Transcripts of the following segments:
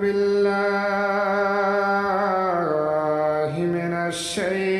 بالله من الشيطان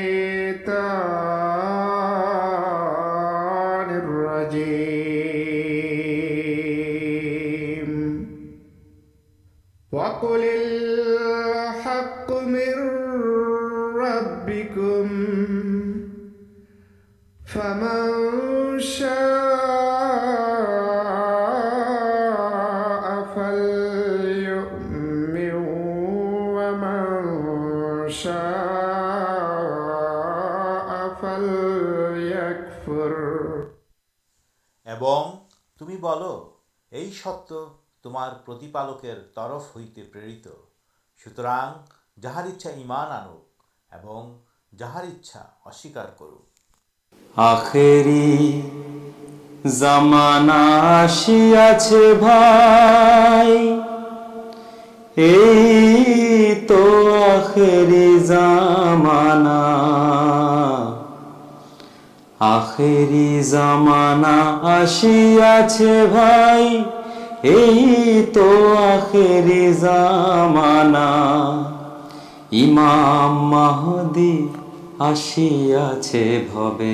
سب تمارکر ترف ہوئی تم جہار تو آخر جامانا دسیا توانا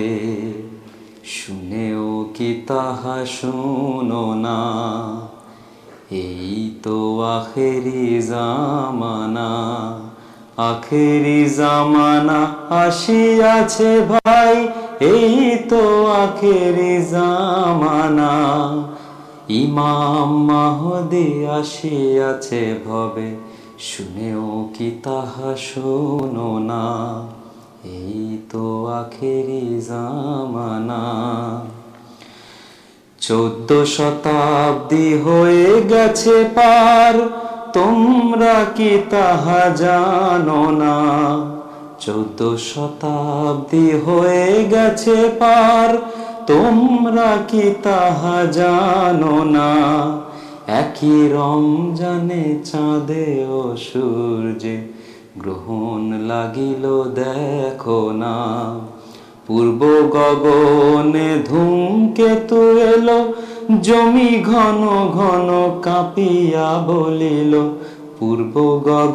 آخر جامر جانا چود شتابی ہو گیارمرا کی تحد شتابی ہو گی تمر کی دے سور گرہن لگل دیکھنا پور گگنے دوم کے تر جمی گن گن کاپیا بول پور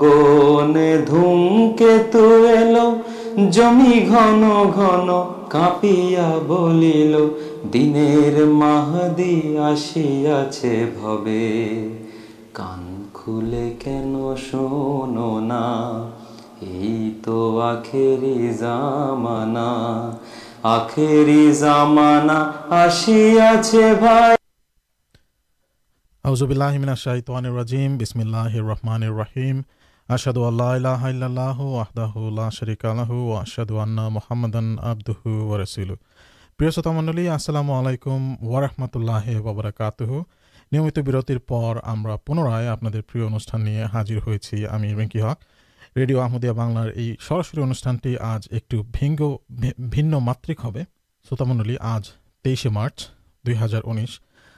گنے دوم کے تر جمی گن گن কাঁপিয়া বলিল দিনের মাহাদি আসিয়াছে ভবে কান খুলে কেন শোনো না এই তো আখেরি জামানা আখেরি জামানা আসিয়াছে ভাই اعوذ باللہ من الشیطان الرجیم بسم اللہ الرحمن وبر پنرائ آپشان نہیں حاضر ہوئی ہمیں ونکی ہق ریڈیو آمدیا بنارے سرسری انوشانٹی آج ایک بھن ماتا منڈل آج تیئیسے مارچ دو ہزار انیس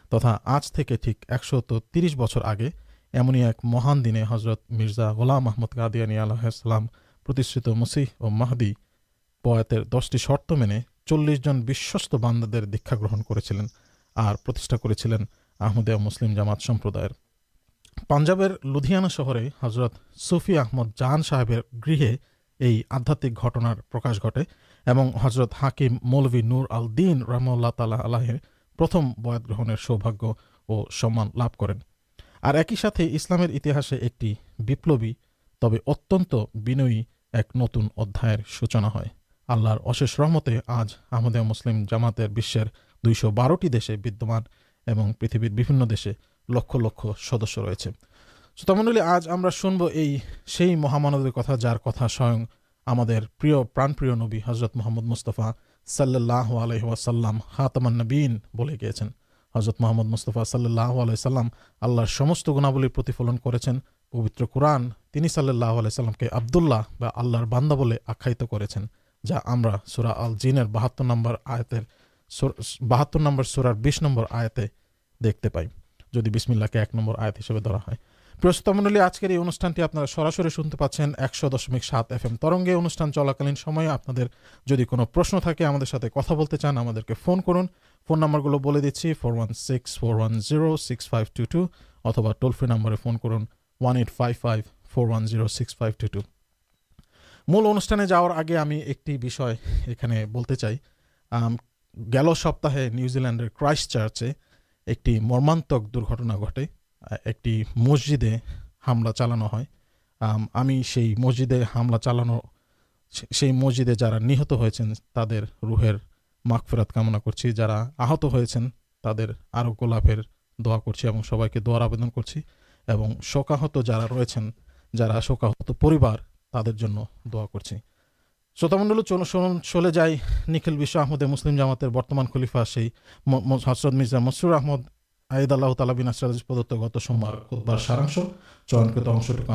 ترا آج تھی ٹھیک ایک شرس بچر آگے ایمن ایک مہان دن حضرت مرزا غلام محمد قادیانسلام مسیح اور محدی بات شرط مینے چلس جنستست باندھے دیکھا گرہن کرمدیہ مسلم جامات سمپا پنجاب لدھیا شہرے حضرت سفی آمد جان صاحب گرہے یہ آدھات پرکاش گٹے اور حضرت ہاکیم ملوی نور ال دین رم اللہ تعالی علتم بات گرنے سوباگ اور سمان لو کر اور ایک ہی اسلام ایکپلبی تب ات ایک نتن ادا سوچنا ہے آللہ اشیش رمتے آج ہمسل جامات بارٹی دیشے پریتر بھی لکھ لکھ سد رہے سو تنڈل آج ہم شنب یہ مہامان کتا جار کتنا سوئر پرانپ حضرت محمد مستفا سلیہ ہاتمانبین گیا হজরত মোহাম্মদ মুস্তফা সাল্লাহ আলাইসাল্লাম আল্লাহর সমস্ত গুণাবলীর প্রতিফলন করেছেন পবিত্র কোরআন তিনি সাল্লাহ আলাইসাল্লামকে আবদুল্লাহ বা আল্লাহর বান্দা বলে আখ্যায়িত করেছেন যা আমরা সুরা আল জিনের বাহাত্তর নম্বর আয়াতের বাহাত্তর নম্বর সুরার বিশ নম্বর আয়াতে দেখতে পাই যদি বিসমিল্লাকে এক নম্বর আয়াত হিসেবে ধরা হয় প্রস্তুতমণ্ডলী আজকের এই অনুষ্ঠানটি আপনারা সরাসরি শুনতে পাচ্ছেন একশো দশমিক সাত এফ এম তরঙ্গে অনুষ্ঠান চলাকালীন সময়ে আপনাদের যদি কোনো প্রশ্ন থাকে আমাদের সাথে কথা বলতে চান আমাদেরকে ফোন করুন phone number گلوبھی four six four one zero six five two two اتوا toll free number phone کران five five four one six five two two مول انگی ہمیں ایکشن بولتے چاہ گل سپتے نیوزلینڈر کرائسٹ چارچے ایک مرمانتک دھٹنا گٹے ایک مسجد حاملہ چلانا ہے ہمیں سی مسجدے ہاملہ چالانسے جات ہو مک فیر کامنا کرچی جا آدھے گلافر دعا کر دن کروکت جا رہا شوق تر دا کروت منڈل چون سن سولی جائے نکل بشمد مسلم جامات برتمان خلیفا سے حسرت مرزا مسرور احمد عید اللہ تعالی پد گت سوار سارا چنکت امریک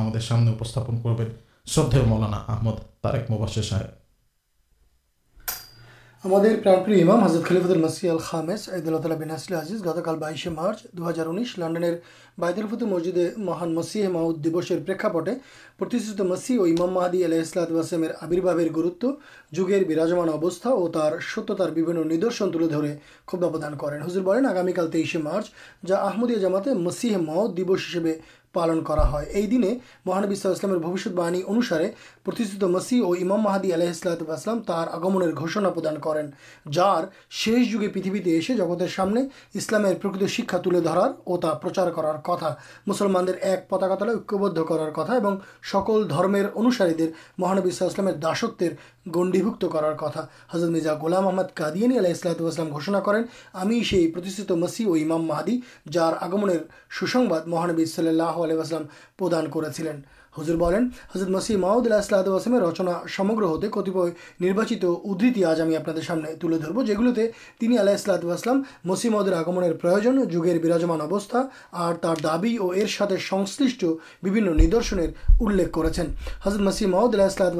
کرو شر مولانا آمد مب صاحب بائیش مارچ دو ہزار انیس لنڈن بائد الفت مسجد مہان مسیح ماؤد دس پرٹے مسیح اور امام محدید واسمیر آبرباب گروت جگہ برجمان ابستا اور تر ستیہ ندرشن تلے کھبا پردان کریں حضرل بنانے آگامکل تیئیسے مارچ، جا آمدی جاما مسیح معؤد دس ہسے پالن ہے مہانبیسلام بہن انوسارے سوتھ مسی اور امام محادی علیہ السلاتے گھوشنا پردان کریں جار شیش جگہ پریتوی ایسے جگت سامنے اسلام شکا ترار اور پرچار کرار کتا مسلمان ایک پتاک كد کرارتہ اور سکول دمر انسار مہانبیسلام داست گنڈیبت کرار کتا حضرت مرزا گولام محمد قادی انی اللہ اسلاتوسلام گھوشا کریں ہمیں سے مسی اور امام ماہدی جار آگمیر سوسن مہانبیر صلی اللہ علیہ وسلم پردان کرزر بین حضر مسی ماؤد اللہ اسلاتو رچنا سمگر ہوتے کتنا ادھریتی آج ہمیں آپ جو اللہ السلات مسی مؤ آگم پرگر براجمان ابستا اور تر دابی اور ارستے سشن ندرشن الے حضرت مسیح معؤد اللہ اسلات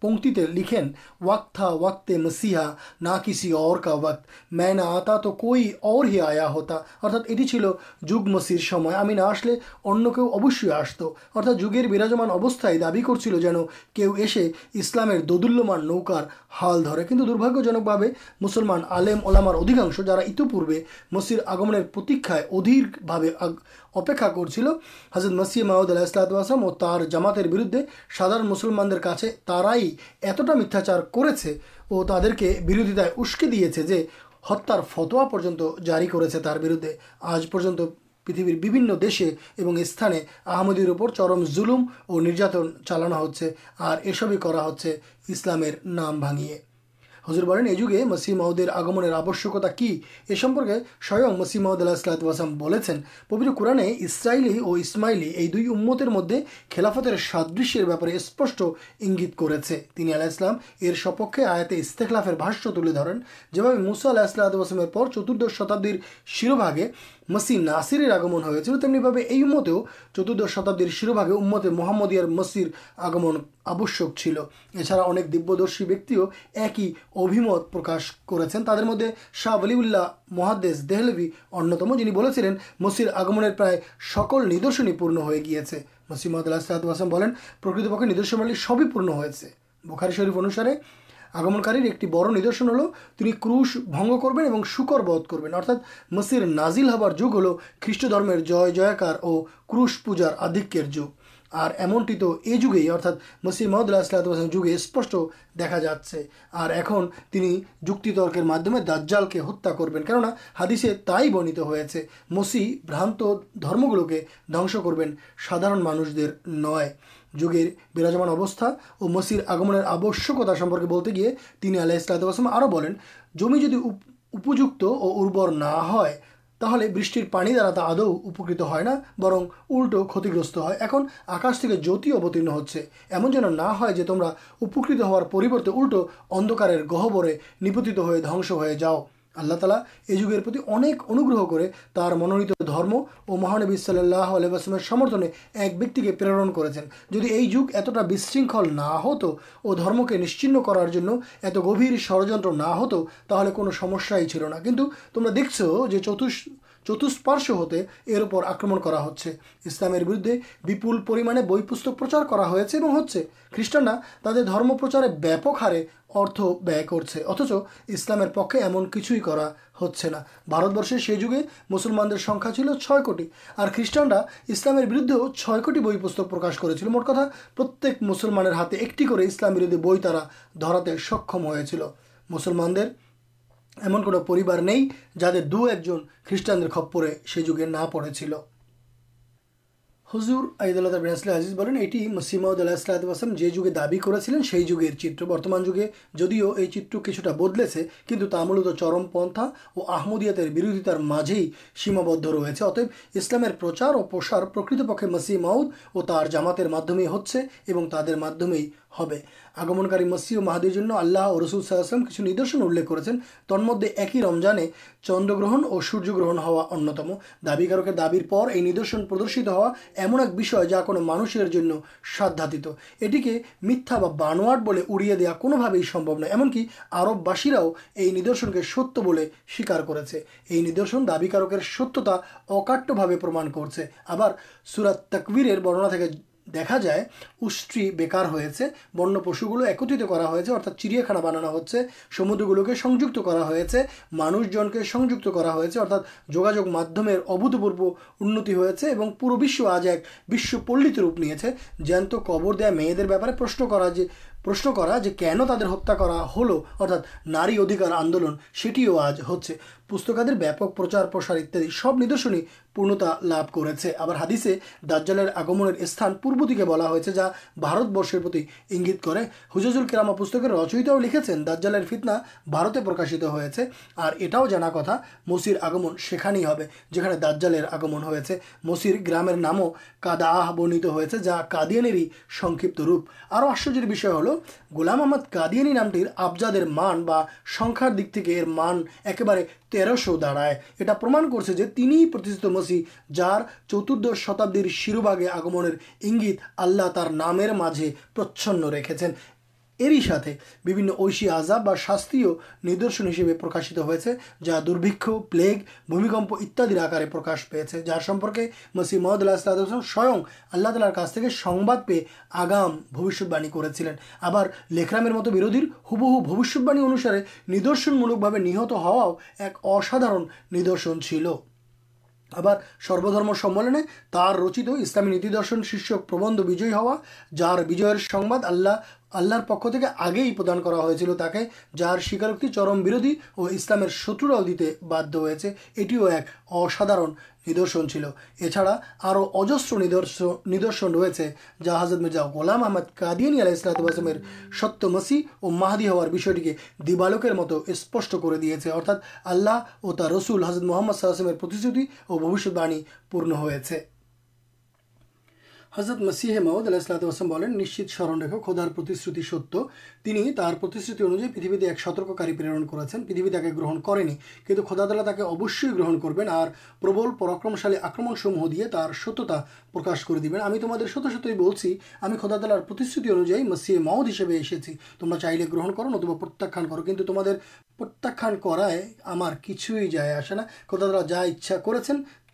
پونکتی لکھیں وقت تھا، وقت مسیحا، نہ کسی اور کا وقت۔ میں نہ آتا تو کوئی اور ہی آیا ہوتا۔ ارتھات یہ چل جگ مسیر سمے ہمیں نہ آسلے ان کیوں اوشی آست ارتھا جگہ براجمان اوستھائے دابی کرچل جان کیوں اسے اسلام ددلمان نوکار حال دھرے کچھ درباگیہ جنک بھا مسلمان آلم علامار ادھکانش جا اتپورے مسیر آگمن پرتیکھائے ادھیر بھاوے اپیکھا کرچل حضرت مسیح محمود اللہ اسلام اور تر جامات بردے سادار مسلمان کا اتنا میتھیاچار کرودے اسکی دیا ہتار فتوا پردھے آج پن پہ دیشے اور استعمال آمدیر چرم ظلم اور نر چالانا ہو سب سے اسلام نام بھاگیے حضور بنانے جگہ مسیح محمود آگم آکتا کیمپ کے سوئ مسی محمود اللہ اسلاتم ببیر قورنے اسرائیل اور اسمائل یہ دومتر مدد خلافتر سادشر بےپارے اسپشت کرتے آلہ سپکے آتے اس باشیہ تھی درن جسا اللہ اسلات شتابی شیر بھاگے مسی ناسر آگمنٹ تم بھی بھائی میو چتوش شتبر شروع سے محمد مسر آگمن آبشک چل اچھا انک دبی بیک ایک ہی ابھیمت پرش کردے شاہ بلی محاد دہلتم جن سین مسیر آگمنے پرائ سکول ندرشن پورن ہو گیا ہے مسی محمد اللہ سیات حاصم پکرشن سب ہی پورن ہوتے بخاری شروف انوسارے آگمن ایک بڑن ہل کوش بنگ کروین اور شوقر بدھ کر مسیر نازل ہار جگ ہل خیسٹرم جُش پوجار آدکیہ جگ اور ایمنٹی تو یہ جگہ مسی محمد اللہ جگہ اسپش دیکھا جاچے اور اُنتی ترکی داجال کے ہتھا کروین کدیسے تھی بنت ہوسی بھانتمکے دنس کربین سادر مانش در نئے যুগের বিরাজমান অবস্থা ও মসির আগমনের আবশ্যকতা সম্পর্কে বলতে গিয়ে তিনি আলাহ ইসলাতাম আরও বলেন জমি যদি উপ- উপযুক্ত ও উর্বর না হয় তাহলে বৃষ্টির পানি দ্বারা তা আদৌ উপকৃত হয় না বরং উল্টো ক্ষতিগ্রস্ত হয় এখন আকাশ থেকে জ্যোতি অবতীর্ণ হচ্ছে এমন যেন না হয় যে তোমরা উপকৃত হওয়ার পরিবর্তে উল্টো অন্ধকারের গহ্বরে নিপতিত হয়ে ধ্বংস اللہ تعالیٰ یہ جگہ پرتی انک انوگرہ کر منت درم اور مہانبی صلی اللہ علیہ وسلم سمرتنے ایک بکتی کے پرن کرگ اتنا بشل نہ ہت اور درم کے نشچن کرار ات گھر ষড়যন্ত্র না হতো، তাহলে কোনো সমস্যাই ছিল না। কিন্তু তোমরা দেখছো যে চতুর্থ চতুষ্পার্শ্ব হতে এর উপর আক্রমণ করা হচ্ছে ইসলামের বিরুদ্ধে বিপুল পরিমাণে বই পুস্তক প্রচার করা হয়েছে এবং হচ্ছে খ্রিস্টানরা তাদের ধর্ম প্রচারে ব্যাপক হারে অর্থ ব্যয় করছে অথচ ইসলামের পক্ষে এমন কিছুই করা হচ্ছে না ভারতবর্ষে সেই যুগে মুসলমানদের সংখ্যা ছিল ছয় কোটি আর খ্রিস্টানরা ইসলামের বিরুদ্ধেও ছয় কোটি বই পুস্তক প্রকাশ করেছিল মোট কথা প্রত্যেক মুসলমানের হাতে ایمن دو ایک جن خریٹانے پڑے چلیں یہ مسی ماؤد اللہ یہ جگہ دای کر چرتمان جگہ جدیو یہ چتر کچھ بدل سے کنٹھو ملت چرم پنتھا اور آمدیات بردیتار مجھے سیماب ریچھے اتب اسلام اور پسارکت مسی ماؤد اور تر جامات مدمے ہو تر میری آگمن مسجد مہادیر آللہ اور رسول اللہ کچھ ندرشن الے کرتے تر مدد ایک ہی رمضانے چند گرن اور سوریہ گرہ ہوا انتم دابیارک دابر پر یہ ندرشن پردیت ہوا ایمنٹ بھی کون مانشیت یہ میتھا بانواٹ بولے اڑے دیا کوئی سمبو نہیں ایمن آرباشاؤ یہدرشن کے ستیہ سیار کرتے یہدرشن دابیارک ستیہتا اکاٹھا پرما کرتے آپ سورات تکویرر برننا کے دیکھا جائے اشری بیکار ہوئے بن پشوگل ایکت کر چڑیاخانا بنانا ہوتے سمدر گلوکے سنجکت کرانے ارتھا جگاج مادمر ابت پور ان پور وشو آج ایکش پلتی روپ نہیں ہے جین تو کب دا میرے بہت پرشن کر پرشن کرتہ ہل ارتھ ناری ادھیکار آندولن سیٹی آج ہو پہ بپکار انتظار سب ندرشن پونتا لابھ کردیسے درجلیر آگمن استعمال پورو دیکھے بلا ہوتا ہے جا بارت برشت کر ہجل کے راما پکے رچیو لکھے ہیں درجال فیتنا بارتے پرکاشت ہوتے اور یہ اٹھاؤ جانا کتا مسر آگمن سی کھانے دارجال آگمنٹ ہے مسر گرام نام کا دے جا کاد روپ اور آشچر بھی آبز مانک تیرائے مسی جترد شتابی شیرواگے آگمت اللہ نام پرچن رکھے ارسے بنشی آزاد اور شاستری ندرشن ہوں جا دک پگپر آکر پرکاش پیچھے جارے مسیح محمد اللہ سوئن تعالی کا پہ آگام بوشیہ آپ لیکرام مت بروی ہوشی انوسارے ندرشن ملک نہت ہاؤ ایک اسادار ندرشن چل آپ سرو سملنے تر رچت اسلامی نیتیدرشن شیشک پربندی ہا جہ اللہ پکے پردان تک جار سیکاروکی چرم بردی اور اسلام شتر دیتے باد ایک اسادار ندرشن چل اچھا اورجسر ندرشن رہے جا حضرت مرزا غلام احمد قادی اللہ اسلحمیر ستیہ مسی اور ماہدی ہا بھیٹی کے دِبالوکر مت اسپش کر دیا ہے اردا اللہ اور تر رسول حضرت محمد اور پورن ہو حضرت مسیح ماؤد اللہ وسم بنچرے خود ستیہ انہیں پریتھویت ایک سترکاری پرن کری تک گرن کرنی کچھ خودہ اوشی گرہن کر پربل پرکرمشالی آکرموہ دیا تر ستا پرکاش کر دیں تمہیں شو ستے ہی خودا دلارتی انوجائیں مسیح ماؤد ہسے ایسے تمہارا چاہے گرہ کرو نتبا پرتان کرو کچھ تمہارتان کرچھو جائے آسے خودا تلا جا انچا کر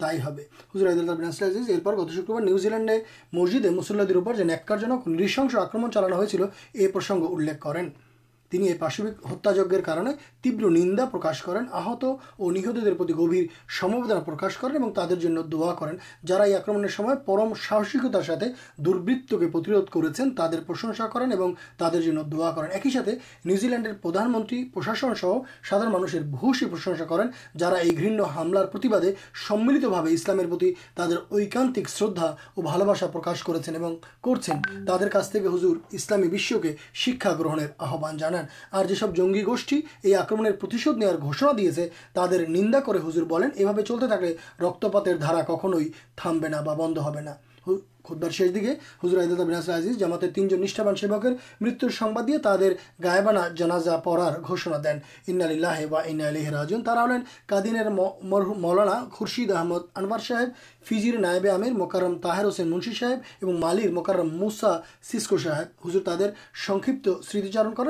تھی ہے گ شکروزلینڈے مسجد مسلدر جو نیکارجنک نِشنس آکرم چاند ہو پرسنگ الے کر তিনি এই পাশবিক হত্যাযজ্ঞের কারণে তীব্র নিন্দা প্রকাশ করেন আহত ও নিহতদের প্রতি গভীর সমবেদনা প্রকাশ করেন এবং তাদের জন্য দোয়া করেন যারা এই আক্রমণের সময় পরম সাহসিকতার সাথে দুর্বৃত্তকে প্রতিরোধ করেছেন তাদের প্রশংসা করেন এবং তাদের জন্য দোয়া করেন একই সাথে নিউজিল্যান্ডের প্রধানমন্ত্রী প্রশাসন সহ সাধারণ মানুষের ভূষী প্রশংসা করেন যারা এই ঘৃণ্য হামলার প্রতিবাদে সম্মিলিতভাবে ইসলামের প্রতি তাদের ঐকান্তিক শ্রদ্ধা ও ভালোবাসা প্রকাশ করেছেন এবং করছেন তাদের কাছ থেকে হুজুর ইসলামী বিশ্বকে শিক্ষা গ্রহণের আহ্বান جسب جنگی گوشت یہ آکرمدھار گوشنا دیا ہے تر نندا ہزر بولیں یہ چلتے تھے رقت پاترا کنوئی تھامبینا بند ہونا خود شیش دیکھے ہزر احداد جامات تین جنٹبان سے مترسدیا تر گائبانا جناجا پڑار گھوشنا دین انی لاہے ہودین مولانا خورشید احمد انوار صاحب فیزیر نائب عمیر مکارم تحیر ہسین منسا صاحب اور مالیر مکارم موسا سسکو صاحب ہُزر ترکیپ سرتیچارن کر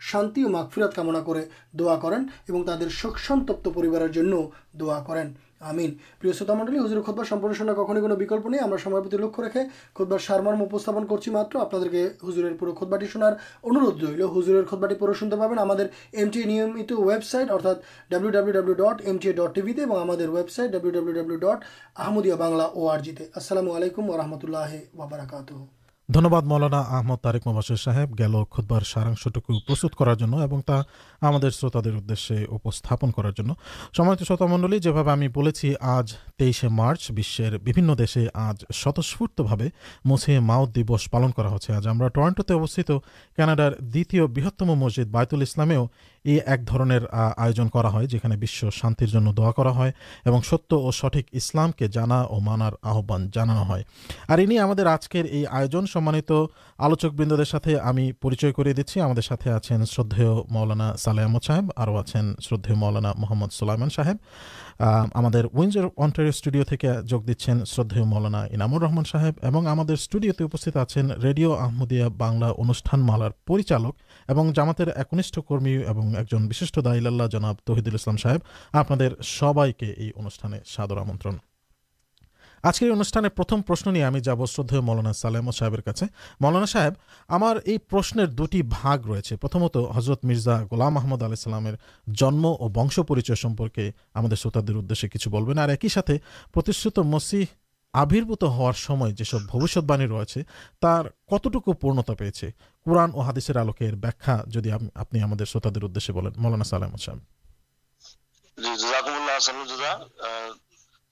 شانتی مکفرت کمنا کر دا کر تپتار আমিন প্রিয় শ্রোতা মন্ডলী হুজুরের খোদবার সম্পূর্ণ শোনা কখনোই কোনো বিকল্প নেই আমরা সময়ের প্রতি লক্ষ্য রেখে খোদবার সারমর্ম উপস্থাপন করছি মাত্র আপনাদেরকে হুজুরের পুরো খোদবাটি শোনার অনুরোধ রইল হুজুরের খোদবাটি পুরো শুনতে পাবেন আমাদের এমটি নিয়মিত ওয়েবসাইট অর্থাৎ W W W dot MTA dot টিভিতে এবং আমাদের website W W W dot Ahmadiyya Bangla ও আরজিতে আসসালামু আলাইকুম ওরহামতুল্লাহ ওবরাকাত ধন্যবাদ মৌলানা আহমদ তারেক মোবাসের সাহেব গেল খুদবার সারাংশটুকু প্রস্তুত করার জন্য এবং তা ہمارے شروط دے سپن کرارمانت شروط منڈل جو آج تیئیسے مارچ بسے آج ستسفرت مچھے معؤ دس پالن ہوتا ہے آج ہم ٹرانٹوتے اوستھت کناڈار دنیہ بہت مسجد بائیت السلامے یہ ایک درنر آوجن کرشانا ہے ستیہ اور سٹھک اسلام کے جانا اور مانار آنا ہے آج کے یہ آئزن سمانت آلوچکندے ہمیں پریچ کر دی شردے مولانا تالحمد صاحب آو آدیو مؤلانا محمد سولائمن ساہے ہمارے اونزر ونٹر اسٹوڈیو تک دیکھ سکتے ہیں شردے موانا انامور رحمان صاحب اور ہمارے اسٹوڈیوتے اپن ریڈیو آمدیا بنگلہ انوشان مالارچالک اور جامات ایکنشٹ کرمی اور ایک دل اللہ جناب تہید صاحب آپ سب کے یہ انٹھانے سادر ہم پنتا پی ہادیس آلوکر آپ مولانا سالح صاحب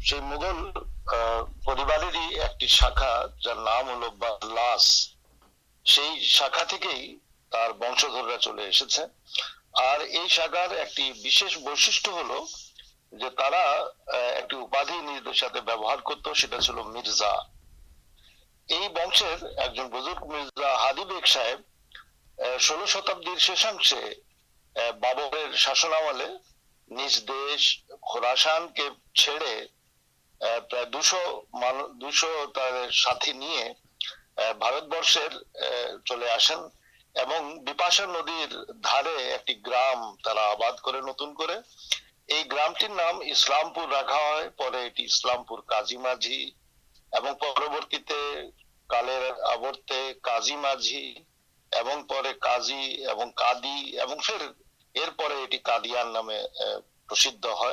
مغل شاخا نام شاخ شاخ مرزا یہ بنشر ایک جن بزرگ مرزا ہادیب صاحب شیشا شاشن خوراشان کے دو چلے آسان ندی گرام کرپور مجھے پروتی کالی مجھے کم کدیار نام پر ہے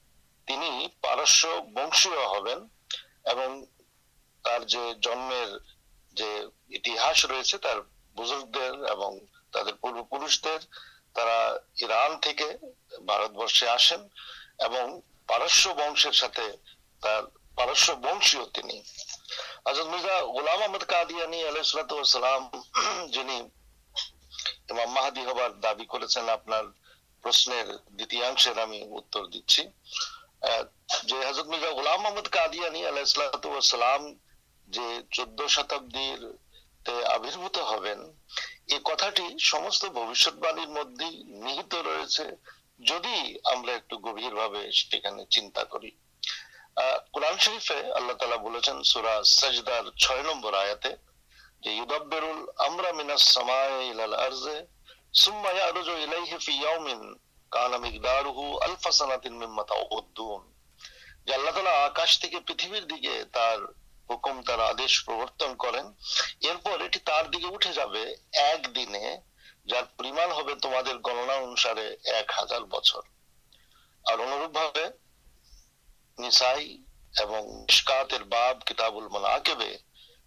جنام مدد کرشن دن دیکھا چنتا شرف اللہ تعالی بول سورا چھ نمبر تمر گننا انسارے ایک ہزار بچر اور انسائی باب کتاب الما کے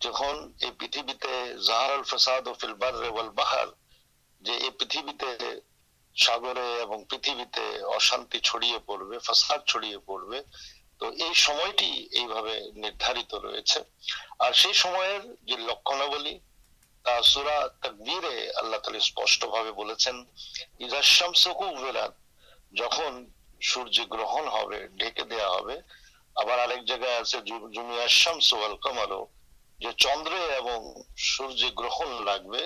جن پیارے پڑوٹی تکبیری اللہ تعالی اسپشن جہاں سورج گرہن ڈھکے دیا آپ جگہ چند سور گرہن لگے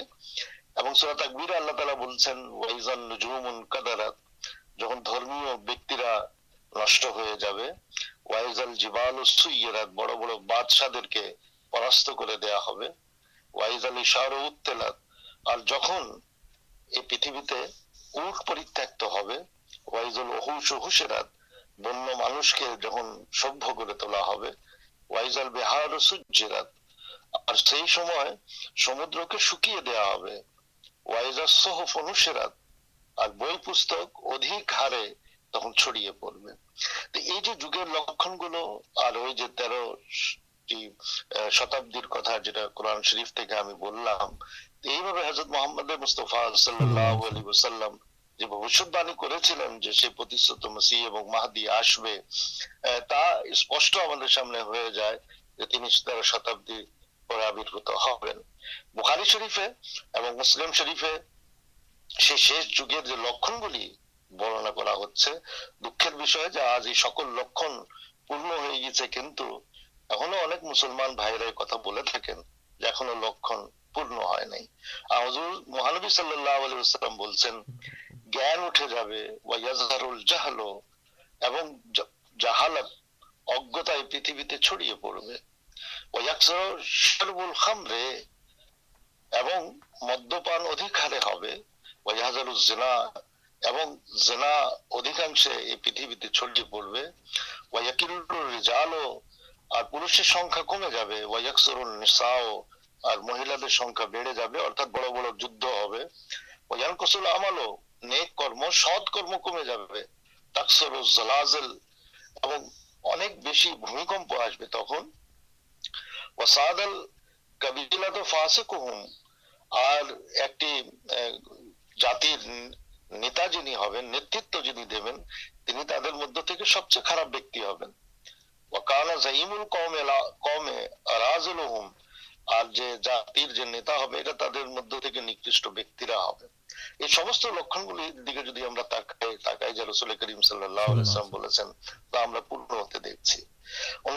اور جہاں پہ وائزل احوش ہاتھ بن مانش کے جہاں سبھی گڑھار سرات حضر محمد مستلام جو بوشت باعی کر سی محدود آسبر تیر شتابی مہانبی صلی اللہ علیہ جب جہالی تھی چڑیے پڑے مہیل بڑ بڑھ سد قرم کمے بہتمپ آپ مدش بیکرا یہ لن گرد کریم صلی اللہ پور ہوتے دیکھیے ان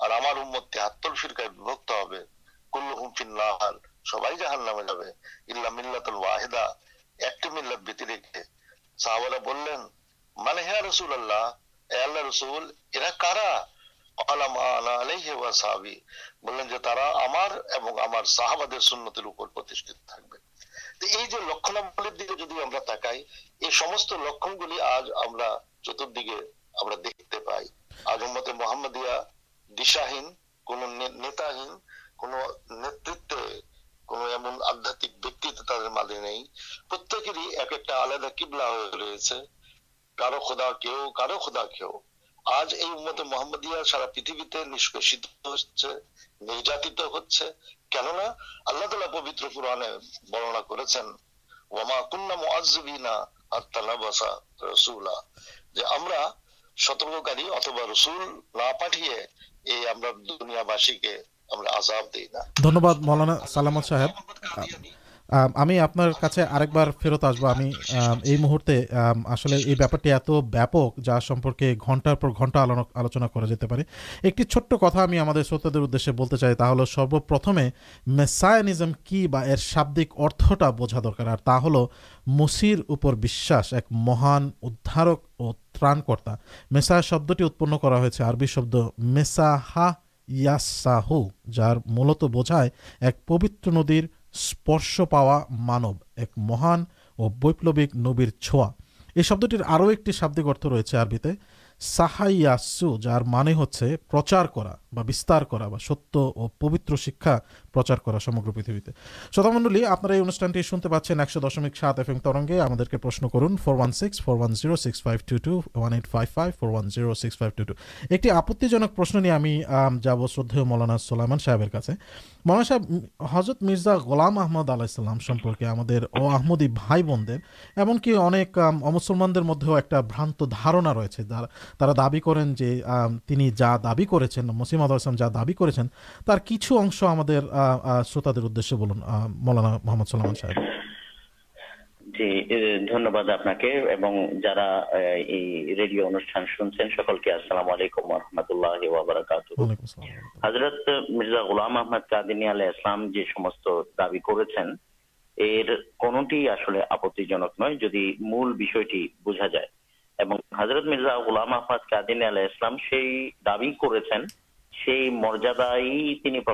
ہمار تیار سنتر یہ جو لکھن یہ لکھنگ چتردیگی دیکھتے پائی آج امداد محمدیہ پبر پورا برنا کرما کنام سترکاری رسول نہ دنیا بس کے آزاد دینا دن باد مولانا سلامت صاحب ہمیں فرت آسب ہمیں یہ مہرت آسل یہ بارٹی ات وپک جا سمپرکے گھنٹار پر گھنٹہ آلوچنا کرتے پہ ایک چھٹ کتا ہمیں ہمارے شروع ادے بولتے چاہیے سروپرتمے میسائنزم کی شدک ارتھ ٹاٹا بوجھا درکار اور تا ہل مسرا ایک مہان ادھارک اور ترا کرتا مسائر شبدی اتپن کربی شبد مساہ جار ملت بوجھائے ایک پوتر ندر مانو ایک مہان اور بھپلوک نبر چھواں یہ شبدی اور آپ شبدی ارتھ رہے سہائی مانچارا ستیہ پبتر شکایت مولانا سلائی صاحب ملنا صاحب حضرت مرزا گلام احمد آلام سمپے بھائی بون دین ایمکی مسلمان مدد رہے دیں جا دن حرزاسلام دے آپ مول بوجھا جائے حضرت مرزا السلام کر مرجاد تر آپ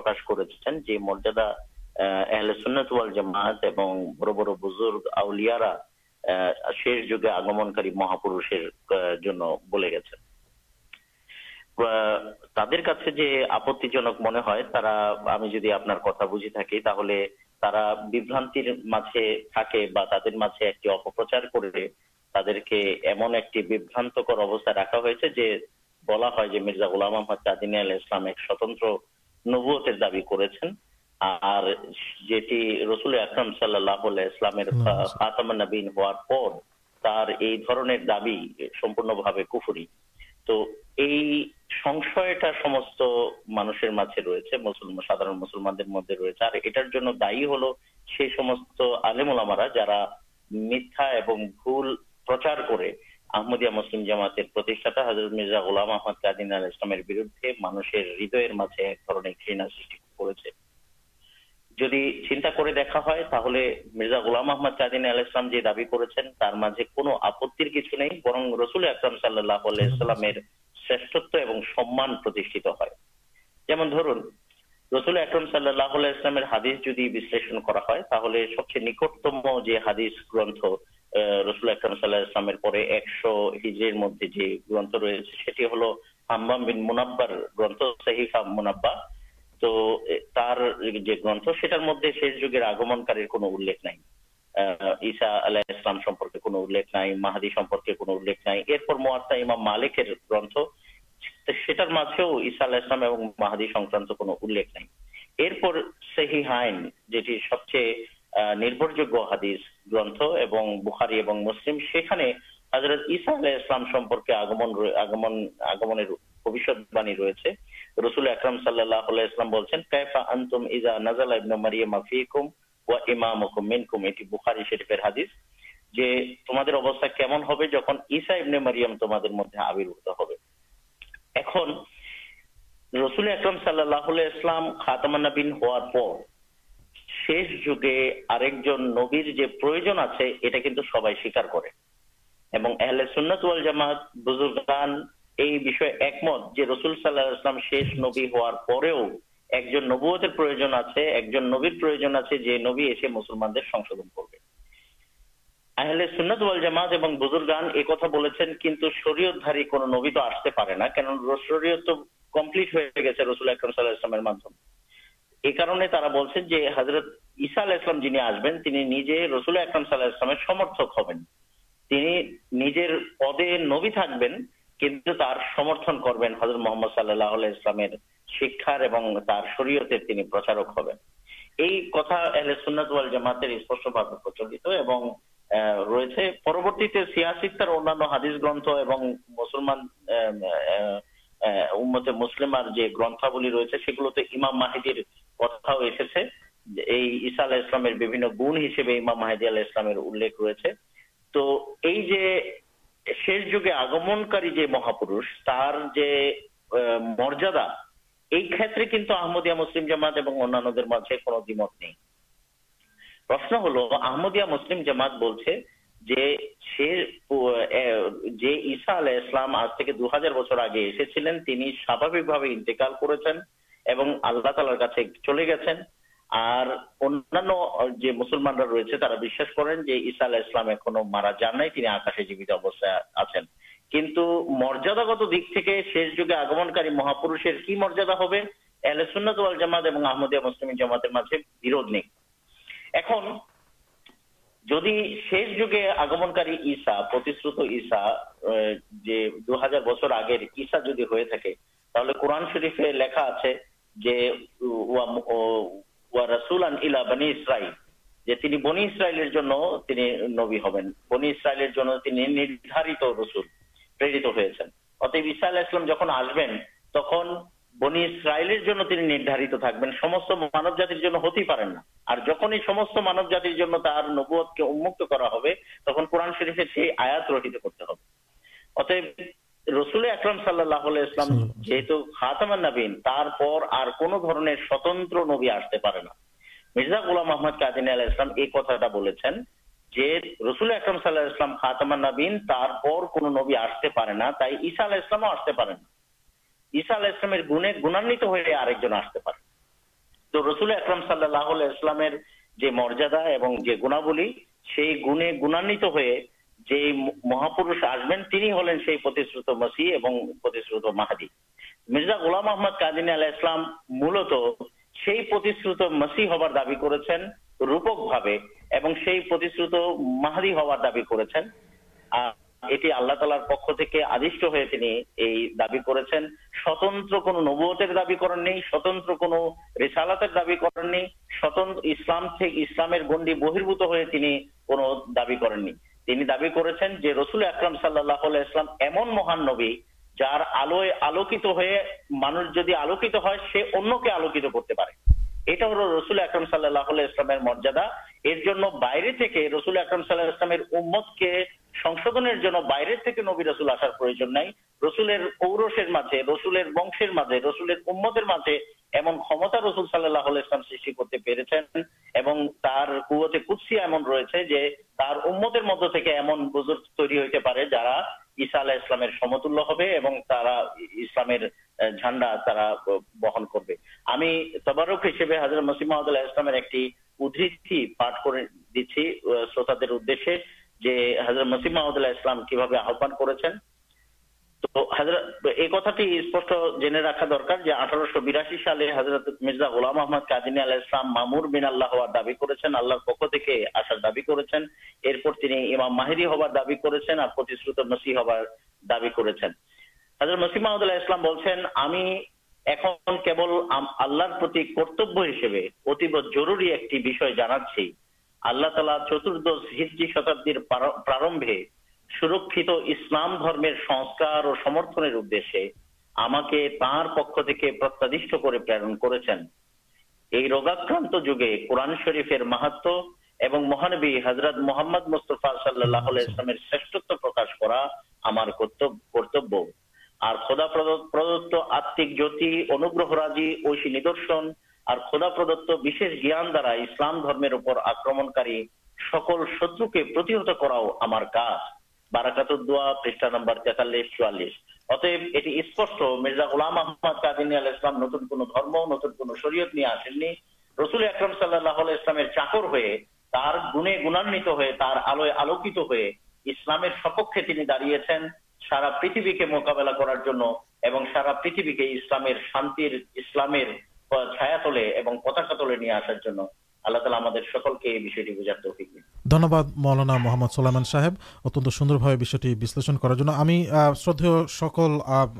منہ آپ بوجھ بھی ترپرچار کر مانسر سا مسلمان مدد رہے دائ ہل سیسمستارا جا میتھاچار کر আহমদিয়া মুসলিম জামাতের প্রতিষ্ঠাতা হজরত মির্জা গোলাম আহমদ কাদিন আল ইসলামের বিরুদ্ধে মানুষের হৃদয়ের মাঝে এক ধরনের ঘৃণা সৃষ্টি করেছে যদি চিন্তা করে দেখা হয় তাহলে মির্জা গোলাম আহমদ কাদিন আল ইসলাম যে দাবি করেছেন তার মাঝে কোনো আপত্তির কিছু নেই বরং রসুল আকরম সাল্লাহ ইসলামের শ্রেষ্ঠত্ব এবং সম্মান প্রতিষ্ঠিত হয় যেমন ধরুন রসুল আকরম সাল্লাহ ইসলামের হাদিস যদি বিশ্লেষণ করা হয় তাহলে সবচেয়ে নিকটতম যে হাদিস গ্রন্থ رسلام ماہدی نئیمال گرنتھارسلام ماہدی نہیں ارپر صحیح سب چیز نربرجیہ حدیث گرنتھ بخاری مسلم سے حضرت عیسا علیہ السلام سمپرکے آگمنی ریچے رسول اکرم صلی اللہ علیہ السلام بولছেন کیفا انتم اذا نزل ابن مریم فیکم و امامکم منکم এটি বুখারী শরীফের হাদিস، যে তোমাদের অবস্থা কেমন হবে যখন ঈসা ইবনে মারিয়াম তোমাদের মধ্যে আবির্ভূত হবে। এখন রসুল আকরাম সাল্লাল্লাহু আলাইহি ওয়াসাল্লাম খাতামান নবীন হওয়ার পর شک نبی پرنت الماد بزرگ گان یہ ایک مت رسول سال اسلام شیش نبی نبوت آپ نبر پر نبی اسے مسلمان درشو کر سننا جامع بزرگان ایک شرحتاری نبی تو آستے پے شرعت تو کمپلیٹ ہو گیا رسول احکام صلاح اللہ یہ کنرتلام جن آس بینک رسول محمد روز پروتی سیاسی حادث گرتھمان مسلم گرتا گل رہے سے امام ماہدر گمنیا جامات نہیں پرشن ہل آدیا مسلم جماعت بولتے اشاسلام آج کے دو ہزار بچر آگے ایسے انتیکار کر چلے گا مراگرا جماعت مسلم جامات نہیں شہر آگمنس دو ہزار بچر آگے ایسا جی تھے قرآن شرف لکھا آپ اللہ جن آسبین تخ بنی اسرائیل مانو جاتر ہوتی جہ یہ مان جاتی نبوت کے انمکت کرن شرف ابھی آیا رکت کرتے اتب تشا اللہ عشا اللہ گنے گنان ہوتے تو رسول اقلم صلی اللہ مریادا اور گنبل گنے گونان جی مہاپر آسبین مسیشر ملتک یہ پکش ہوئے دِن کربت دینی کو دابی کرنی اسلامی بہربت ہوئے کوابی کرین تین دس اکرم صلاح السلام ایمن مہان نبی جار آلوکے مانوش جن آلوک ہے ان کے آلوکت کرتے پہ مراد باہر اورسر مجھے رسول بنشر مجھے رسل امت ایم کمتا رسول سا سی کرتے پہنچے ہیں کتسیا ایمن ریسے جو مدی ایم گزر تیری ہوتے پڑے جا اسلام جھنڈا بہن کربارک ہسپت مسیم محمد اللہ اسلامی پاٹ کر دی شروت دے حضرت مسیم محمد اللہ اسلام کی بھابان کر حرسمد اللہ ہمیں جروری ایک اللہ تعالی چتردی شتابی پرمبے سرخت اسلام اور سمرتن پکراند مستش کرا کر پرد آت جنوب راجی ندرشن اور کھدا پردت ضانا اسلام آکرمکی سکل شتر کے پرہت کراؤ ہمارے چاکرارے گونان سپکے دریا پتہ مقابلہ کرنا سارا پتہ شان چھایا تم پتاکا تلے آسار اللہ تعالیٰ مولانا محمد سلائمن ساہب اتن سوندرشن کرنا شردیہ سکول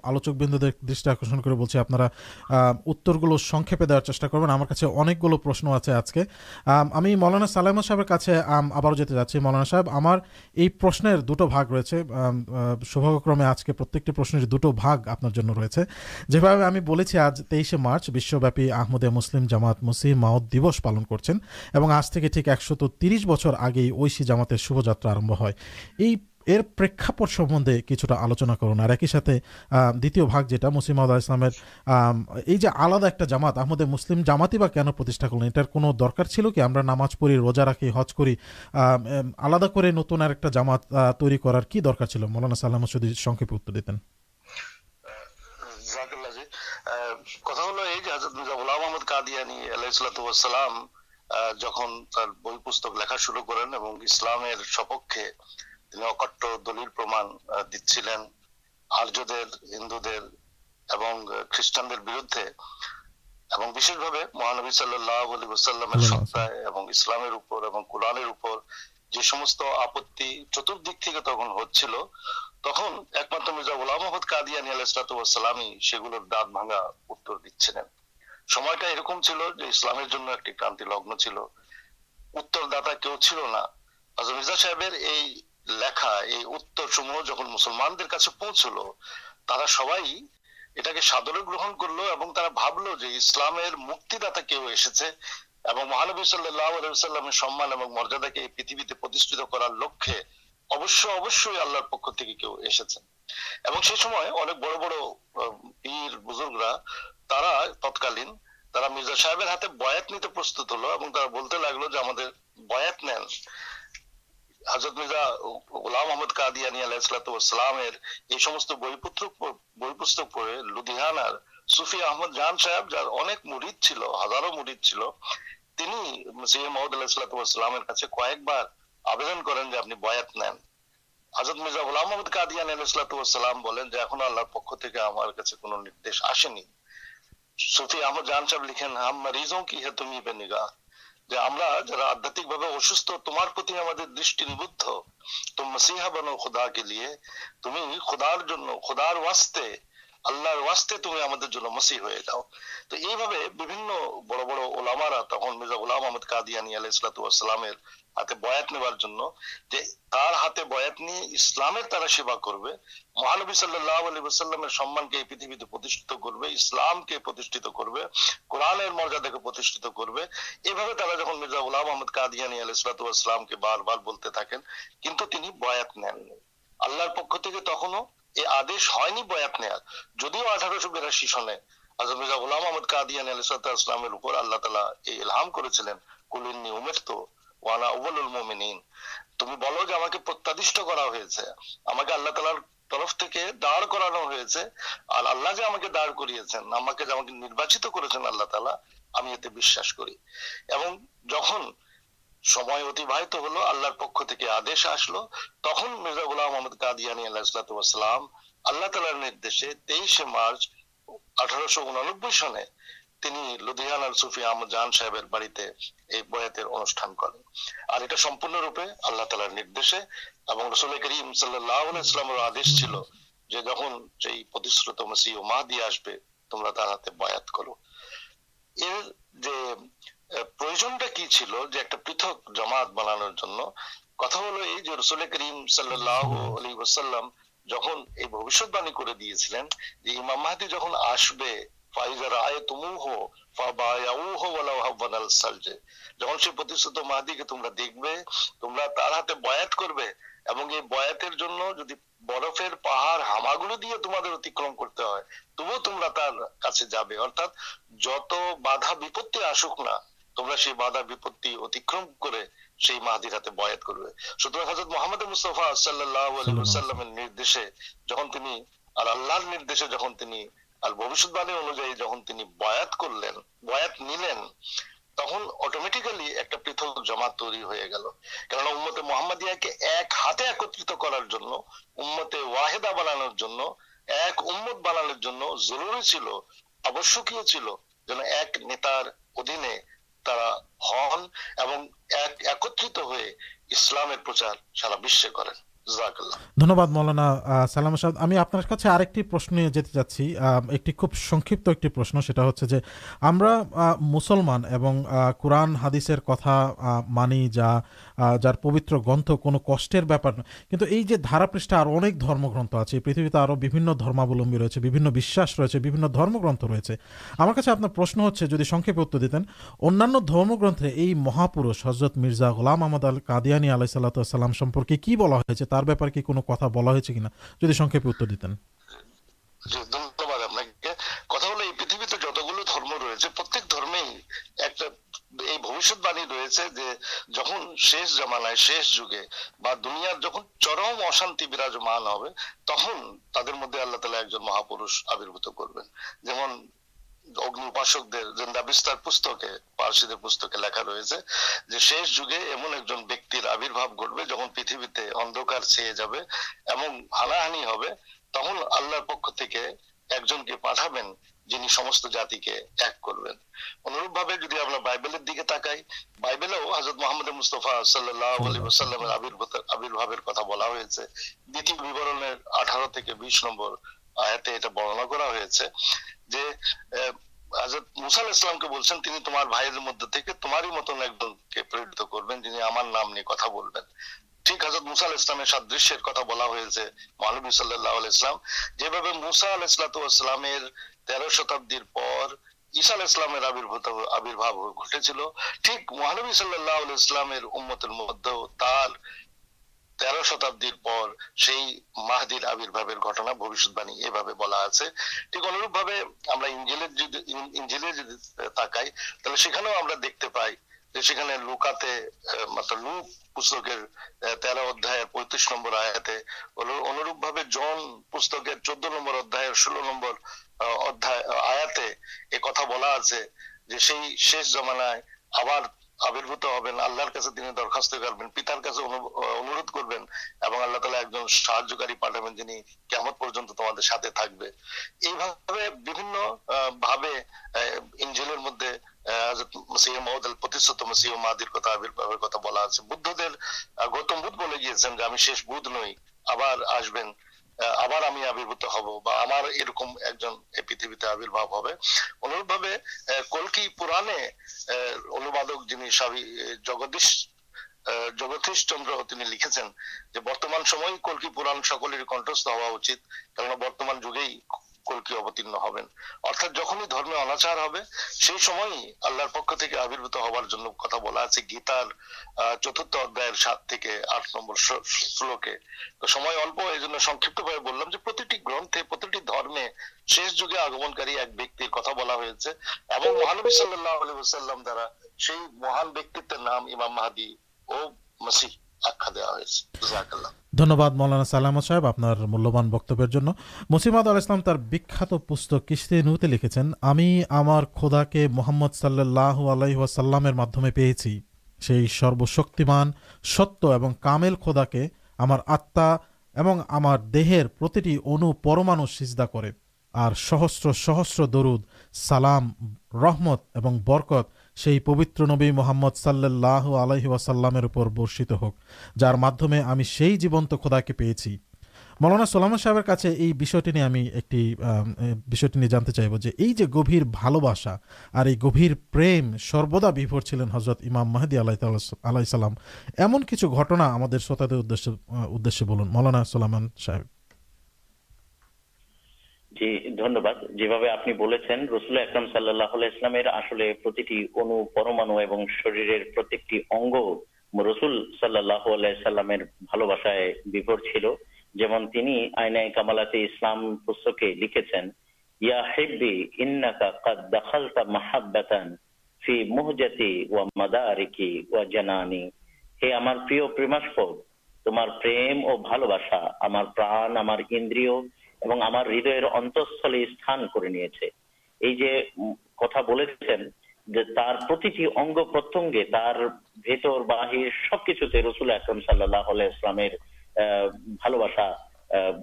آلوچکند اتر گلوپے کرشن آپ سے آج کے مولانا سلائما صاحب جاتی مولانا صاحب ہمارے یہ پرشن دوٹو ریس سو آج کے پرتکٹ دوٹوار مارچ بپی آمدے مسلم جامات مسی معاوت دورس پالن کر روزا رکھی ہز کرا سلام دلہ مہانب اللہ کلان جسمست آپتی چتردک تخما اللہ محمد قادی اللہ دان بھاگا د مہانبی صلی اللہ علیہ مریادا کے پریتھ تیشت کرار لکھے ابش پکو بڑ بڑھ ویر بزرگ تتکالا مرزا صاحب پرستت ہلتے لگل جو ہم بھائی پسند لان سی احمد جہان صاحب جاق مرد چل ہزاروں مرد چلتی محمد اللہ کئے بار آن کرزت مرزا محمد قادی اللہ اللہ پک ہمارے کچھ ندیش آس سوفی ہم جان صاحب لکھیں ہم مریضوں کی ہے تم ہی پہ نگاہ۔ جو ہمارا جرا آدھات تمہارتی ہمبدھ تم مسیحا بنو خدا کے لیے، تمہیں خدار خدا واسطے اللہ واسطے تمہیں مسی ہو جاؤ تو یہ پریت کرام کے قوران مر جدا کے جن مرزا الاحام احمد قادیانسلات کے بار بار بولتے تھے کنٹ نین اللہ پک تخ تم جو تعلف داڑ کرانا ہوا کری ہم جہاں پہلے روپے اللہ تعالیشے اور آدی چلے جہاں پتیشر تم سی محدیہ آسے تمہیں بھیا کرو یہ پرجنٹ کی پتک جماعت بنانے کتا ہلسلے کریم سلسلام جہاں محادیت محدی کے تمہارا دیکھے تمہارا تر ہا بات کرنے جی برفر پہاڑ ہاما گھول دیا تمہارے اتکرم کرتے ہیں تب تمہارا جا ارا جت بدھاپت آسک نہ تومرا سی بداپت اترم کرما تر گیل کنمتے محمدیہ ایک ہاتھے کرتے واحدہ بنانا بنانے چل آک ایک نیتار مولانا آپ ایک خوب سشنمان قرآن ہادثر کتنا جا ج پتر گرتھ کشار پریشا رین گرت رہے ہمارے آپ سے جدید اتر دنان درم گرتے مہاپرش حضرت مرزا غلام احمد ال کادیانسلۃسلام سمپرکے کی بلا ہوتا ہے کہ کوئی کچھ ستر د پارسی پہ شیش جگہ ایمن ایک جن ویک آبرب گٹے جہاں پتہ چیے جمع ہان پکاب جن کے اندر مسال اسلام کے بول سین تمہارے تمہارے مت ایک پرت کربن جن ہمارے بولیں ٹھیک حضرت مسال اسلام بہت محل اللہ علیہ مسالام تیرو شتابسلام آبر چلو ٹھیک محانوی تاکہ دیکھنے لوکا مطلب لوک پکڑ تر پتر آیا انوپ بھو پکڑ چود نمبر مدد محدالتم سی مادہ بہت بدھ دیر گوتم بوتھ بولے گی ہمیں شیش بوتھ نئی آپ پتوی آبر بھوکے کلکی پورا انواد جن سبھی جگدیش جگدیش چندر لکھے برتمان سم کلکی پورا سکل کنٹس ہوا اچھے کتمان جگہ پیتار گرتے شیش جگہ آگمنیک درا سی مہان بیکت نام امام محادی اور مسیح آخا ہو دنیہب مولانا سلامہ صاحب آپ مسیمۃ پوستک کستی نوتے لکھے ہیں ہمیں ہمارا محمد صلی اللہ علیہ سلام میں پیے سروشکمان ستیہ کامل کھدا کے ہمارا دیہما سیزدہ کر سہسر سہسر درد سالام رحمت اور برکت پبر نبی محمد سال آلہ سلام برشت ہوک جارم جیبن تو خدا کے پیے مولانا سلم ہمیں ایک جانتے چاہب جو یہ گھبھی بال بسا گھبر پر حضرت امام محدود اللہ تعالی اللہ ایم کچھ گھٹنا سطح مولانا سلامن صاحب جی دنیہباد آپ مداح تمہارے ہمار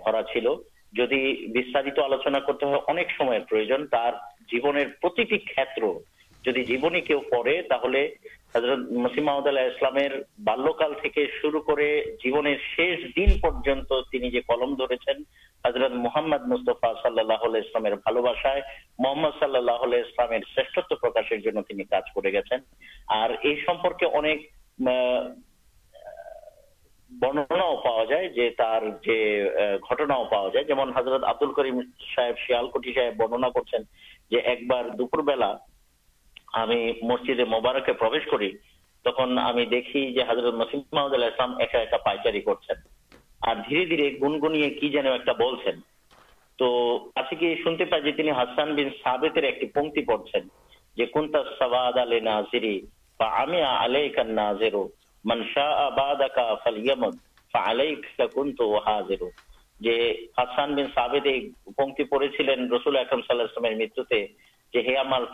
ہر اتلی آلوچنا کرتے اب پر مسیمد اللہ بالکال کے شروع کر جیونے شیش دن پر حضرت محمد مستعمدلام حضرت آبدول کریم صاحب شیال کٹھی صاحب برنا کرپور بلا ہمارکے پرش کر دیکھیت مسیب محدود پائچاری کرتے دھیے دھیرے گنگنیا کی جانب پنکتی پڑے رسول احمد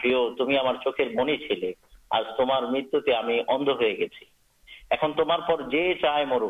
مت ہمارے چوکھر منی چیلے آج تمت ہو گی تم جی چائے مرو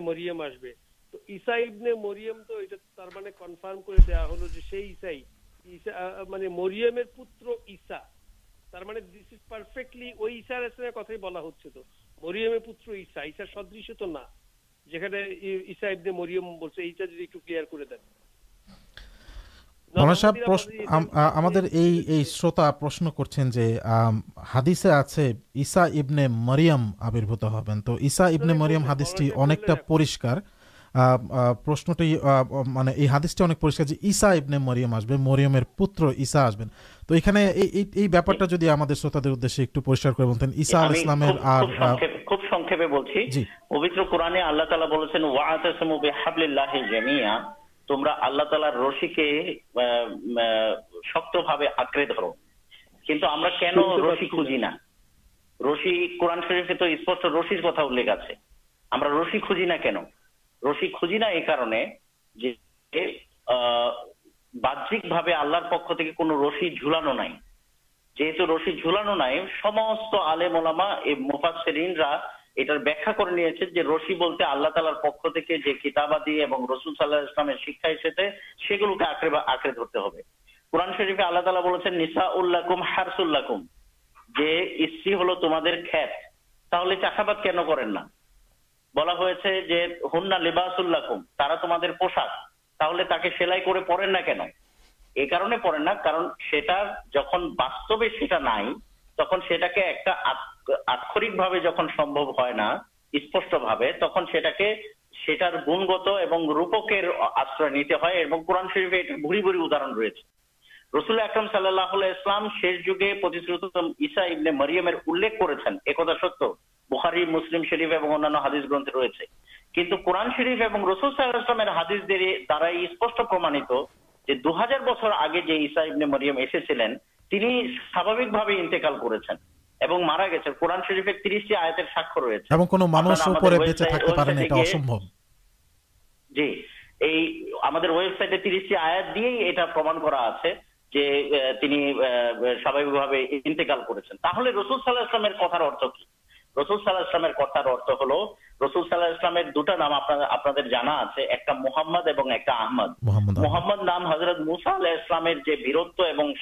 مریم پاس تو مرئم پوتر ایسا سدش تو مرئم ایک دین مرمر پتر ایسا آسبین تو یہ شروع کر رش خوا رشی نہ بہت اللہ پک رشی جلان جھولانو نئی سمست آلے مولاما مفا سرنہ یہ نہیں رشتے ہیں چاخابا بلا لالا تمہارے پوشاک پڑے جن واسطو آخرکا اسپشٹے تک روپک رسول اللہ ایک تھا ست بوہاری مسلم شریف اندیش گرن روپئے کنٹ قورن شریف اور رسل سایہس دے دار دو ہزار بچر آگے جو مرئم ایسے چلے سا انتقال کر مارا گے قورن شرفٹی آپ جیسے نام آپ کا محمد محمد نام حضرت موسلام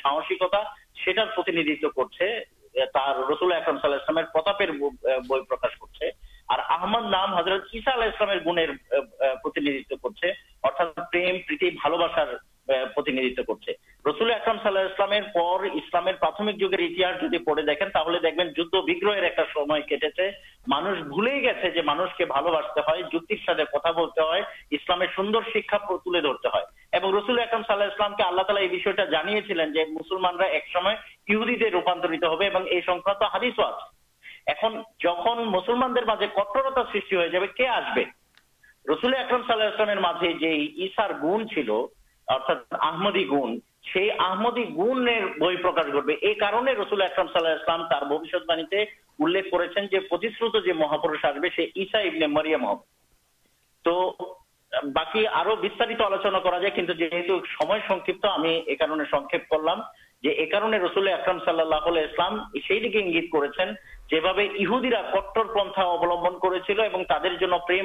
ساہسکتا کر رسل احکم سالپے بھائی پرکاش کرد نام حضرت یسا اللہ گنیردت کرتے ارت پیتی بھلوسار رسم صاحلہ پر اسلامک پڑے گا مانگ گیا سوندر احمد کے اللہ تعالی جسلمان ایکسمیہ کیو ریٹے روپانتر یہ سنکھا تو ہاریس آج ایسلمان درجے کٹرتا سرشی ہو جائے کہ آسب رسول احمد صلاح السلام عشار گن چل آمدی گن سی آمدی گن بکاشبے رس احرام باڑی سے مہاپرش آسا مریا مح تو باقی آلوچنا کچھ ہمیں یہ کارنپ کرلام رسول اکرم سال اسلام سی لگت کرہ کٹر پنلمن کرم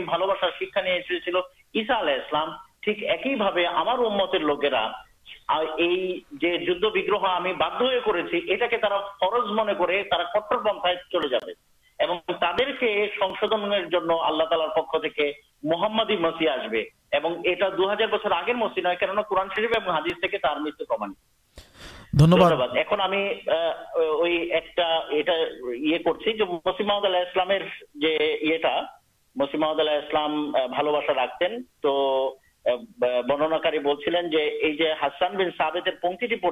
بھلوسا شکایے ایسا اللہ اسلام لوکرا قرآن شرف ہادی متعیل کر مسیم اللہ مسیم اللہ رکھتے ہیں تو بنناکار بن ساد پنکتی پڑ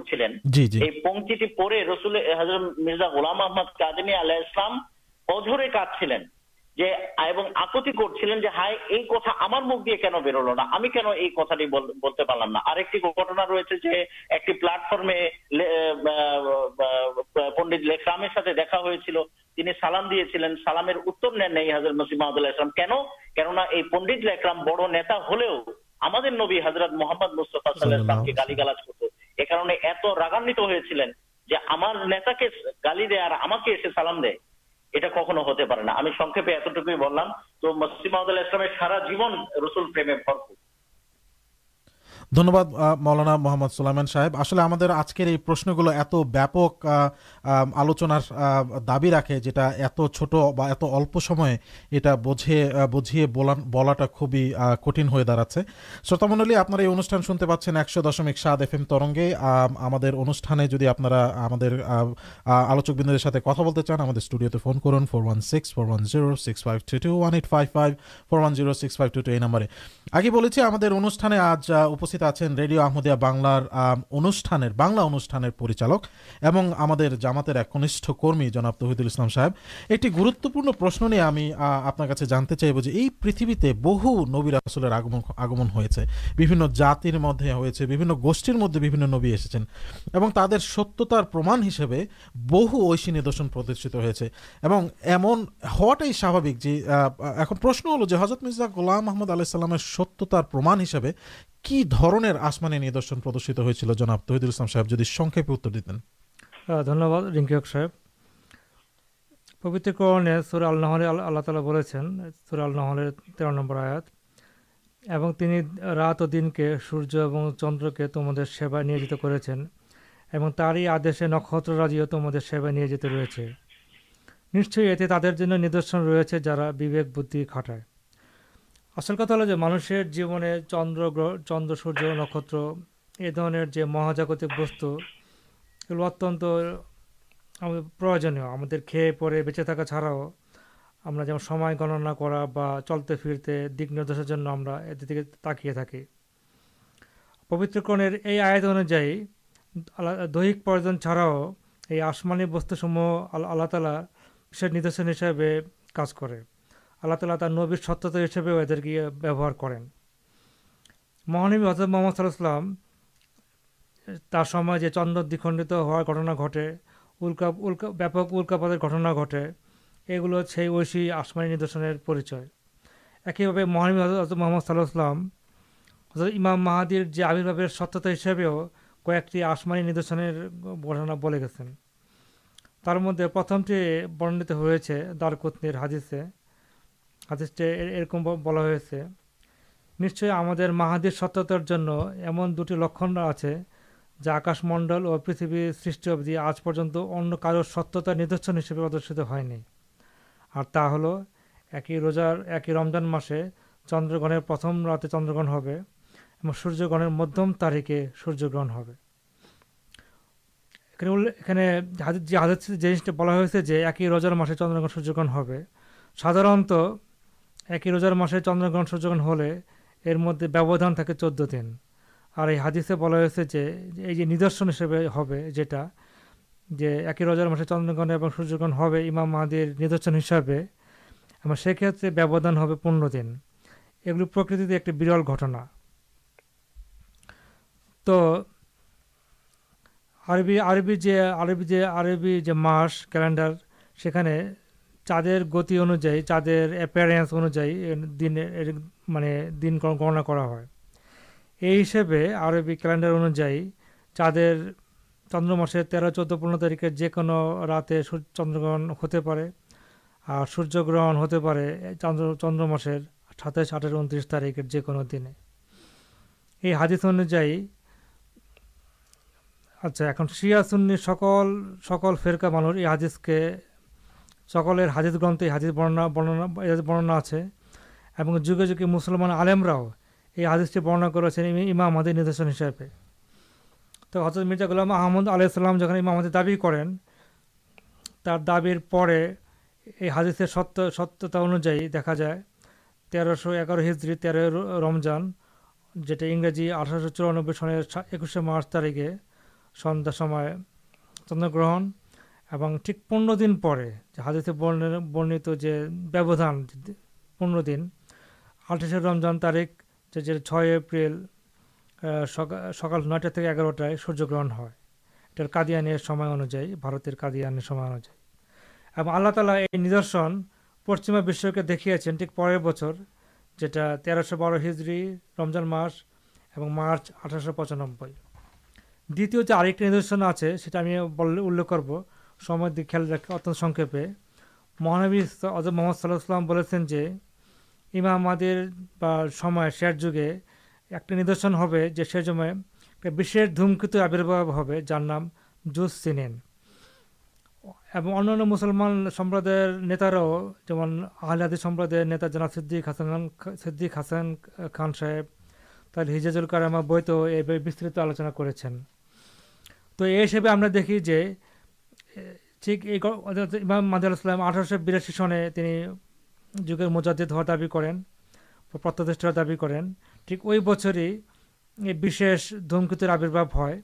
پنکتی پڑے رسول مرزا گولام محمد اجورے کاٹل آپ ہائی ہمارے بولتے پلام ریسے ایک پلٹفرمے پنڈت لکرام دکھا سال سالامت نینر مسی محد اللہ کنڈت لیکرام بڑنے ہو ہم نبی حضرت محمد مستفا سال کے گالی گالج ہوت یہ گالی دے اور اسے سالم دیکھا کھو ہوتے پڑے نا ہمیں ستلام تو مسجد محمد اللہ سارا جیون رسل پر دنیہب مولانا محمد سلامین صاحب آپ آج کے یہ پرشنگل ات بیاپک آلوچن داخے جو ات اللہ خوبی کٹھن ہو داڑے شروط منڈل آپشن سنتے پچھن ایک دشمک سات ایف ایم ترگی ہمارے انوشان جدید آپ کے آلوچر ساتھ کتا بولتے چاند اسٹوڈیو سے فون کرن four one six four one six five three two one eight five five four six five two two یہ نمبر آگے ہم آج ریڈیو گوشت مدد نبی ایسے ہیں تب ستیہ پر بہو یس نشن پر سا پرشن ہل جو حضرت مرزا گولام محمد علیہ ستیہ صا پہلی اللہ تعالی سرال نوال تیر نمبر آت رات اور دن کے سورج اور چندر کے تمہیں سیوا نیا جب تاری آدے نکتر راجی تمہیں سیوا نیوجت رہے نیے تعداد ندرشن رہے جاگ بدھائے آسل کتا مانشی جیونے چندر گر چند سورج نکتر یہ درنر جو مہاجاگتک بست یہ اتن پر ہم بےچے تھا چڑاؤ ہمشر جنگ تاکیے تھی پبترکرن آت انوجائے دہن چھاڑاؤ یہ آسمان بستسم اللہ تعالی ندرشن حساب سے کچھ আল্লাহ তালা তার নবীর সত্যতা হিসেবেও এদেরকে ব্যবহার করেন মহানবী হজরত মোহাম্মদ সাল্লাম তার সময় যে চন্দ্র দ্বিখণ্ডিত হওয়ার ঘটনা ঘটে উল্কা উল্কা ব্যাপক উল্কাপাতের ঘটনা ঘটে এগুলো সেই ঐশী আসমানি নিদর্শনের পরিচয় একইভাবে মহানবী হজরত মোহাম্মদ সাল্লাহাম হজরত ইমাম মাহাদির যে আবির্ভাবের সত্যতা হিসেবেও কয়েকটি আসমানি নিদর্শনের ঘটনা বলে গেছেন তার মধ্যে প্রথমটি বর্ণিত হয়েছে দারকুতনির হাদিসে ہاتھ یہ بلا مہاد ستار دو لکھنؤ آج ہے جا آکاش منڈل اور پریتھ سبزی آج پنج ستارشن حساب سے پردیت ہونی اور ہی روزار ایک ہی رمضان مسے چندرگ راتے چندرگ سوریہ گرن مدم تاریخے سوریہ گرن ہونے بہت ہوتا ہے جو ایک روزار مسے چندرگ سوریہ گرن ہو ساتھ একই রোজার মাসে চন্দ্রগ্রহণ সূর্যগ্রহণ হলে এর মধ্যে ব্যবধান থাকে চোদ্দ দিন আর এই হাদিসে বলা হয়েছে যে এই যে নিদর্শন হিসেবে হবে যেটা যে একই রোজার মাসে চন্দ্রগ্রহণ এবং সূর্যগ্রহণ হবে ইমাম মাহাদির নিদর্শন হিসাবে এবং সেক্ষেত্রে ব্যবধান হবে পনেরো দিন এগুলি প্রকৃতিতে একটি বিরল ঘটনা তো আরবি আরবি যে আরবি যে আরবি যে মাস ক্যালেন্ডার সেখানে چ انائ چپس میرے دن گنا کردار انوائ چا در چندر مشہور تیر چود پنکھے جا چند گہن ہوتے پہ سوریہ گرن ہوتے پہ چندر مشرس آٹھ انترس تاریخ جوکن دن یہ ہادیس انوائن شیا سکل سکل فیرکا مانو یہ ہادیس کے سکلر ہادی گرنت حادی برننا برننا آئے جگہیں مسلمان آلمر یہ حادثے برننا کرتے امام مدرسن ہسپے تو حضرت مرزا اللہ محمد علیہ السلام جہاں امام مدر دیں تر دے ہادیسے ست ستا انوجائ دیکھا جائے تیرو اگار ہزری تیر رمضان جگریزی آٹھ چوران سال ایکشے مارچ تاریخے سندا سمائے چند گرن اور ٹھیک پنر دن پہ ہادی برنت جو پنر دن آٹھ رمضان تاریخ چھ اپرل سکال نٹا اگارے سوریہ گرن ہودی آنے انوائر قادیانوج آللا تعالی یہ ندرشن پشچیم دیکھیں ٹھیک پورے بچے جورشو بارہ ہجری رمضان ماس اور مارچ آٹھ پچانب دیہن آئے ہمیں انخ کرو সময় দিকে খেয়াল রাখে অত্যন্ত সংক্ষেপে মহানবী অজব মোহাম্মদ সাল্লাহ সাল্লাম বলেছেন যে ইমাম আমাদের বা সময় শেষ যুগে একটা নিদর্শন হবে যে সে সময় একটা বিশেষ ধূমকেতু আবির্ভাব হবে যার নাম জুস সিনেন এবং অন্যান্য মুসলমান সম্প্রদায়ের নেতারাও যেমন আহলাদি সম্প্রদায়ের নেতা জনাব সিদ্দিক হাসান খান সিদ্দিক হাসান খান সাহেব তার হিজাজুল কারামা বইতেও এই ব্যাপারে বিস্তৃত আলোচনা ٹھیک مدلام آٹھ بیراشی سنے جگہ مجادی ہوا دیں پر دیں ٹھیک وہ بچر ہی بمکیور آبرباب ہے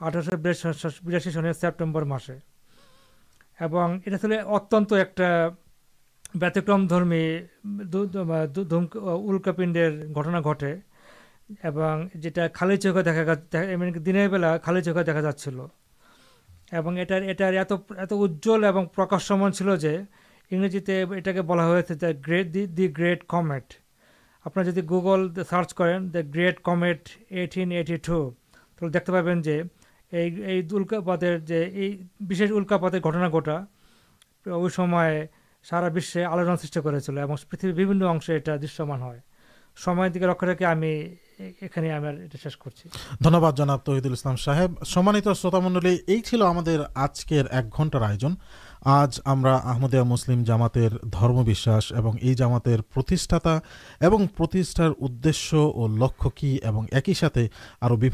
آٹھ بیراشی سن سپٹے مسے یہ اتن ایکتکرم دمیم ارکا پیڈر گٹنا گٹے اور یہ خالی چوک دن خالی چھا دیکھا جا جلکاشمان چلے جو بلا د گرٹ کمٹ آپ جی گوگل سارچ کر د great comet eighteen eighty two دیکھتے پین اولکا پاتے اُلکا پاتے گھٹنا گٹا وہ ساراش آلو سرٹی کرتی اور پریتر بھی دشیہ لکھ رکھے ہمیں صا سمانڈل آج کے ایک گھنٹہ آپ آج ہمیہ مسلم جامات اور یہ جاماتا اوردی اور اور لکن ایک ہی ساتھ اور بھی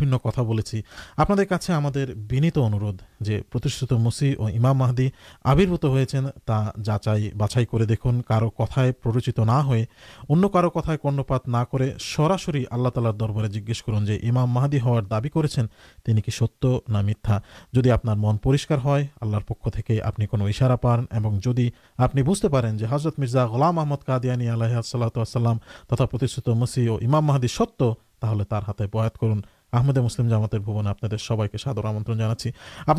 آپ کے بینیت اندھ جو مسی اور امام محدی آبربوت ہوا جاچائی باچائی کر دیکھن کارو کتائے پروچیت نہ ہونپات نہ سراسر اللہ تعالی دربارے جیجے کرنام محادی ہار دابی کرنی کی ستیہ نہ میتھا جدی آپ من پریشان ہے آلر پک آپ نے مسئم محادی ستھے بھیا کرندے مسلم جامات سب کے ساتھ ہمنا آپ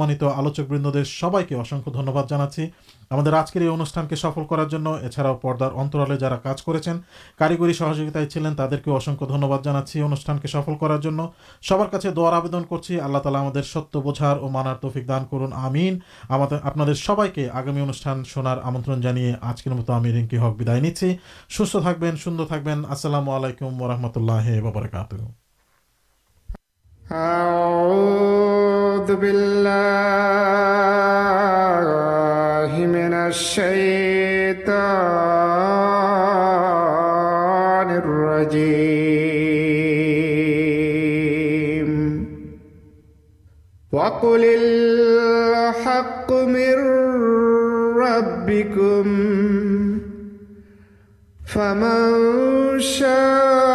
نے آلوچک بند دیکھ سب سفل کر دور آللہ تعالیٰ ستار دان کر سب کے آگامی شناارن مت ری ہکن سنند تھم و رحمۃ اللہ أعوذ بالله من الشيطان الرجيم. وقل الحق من ربكم فمن شاء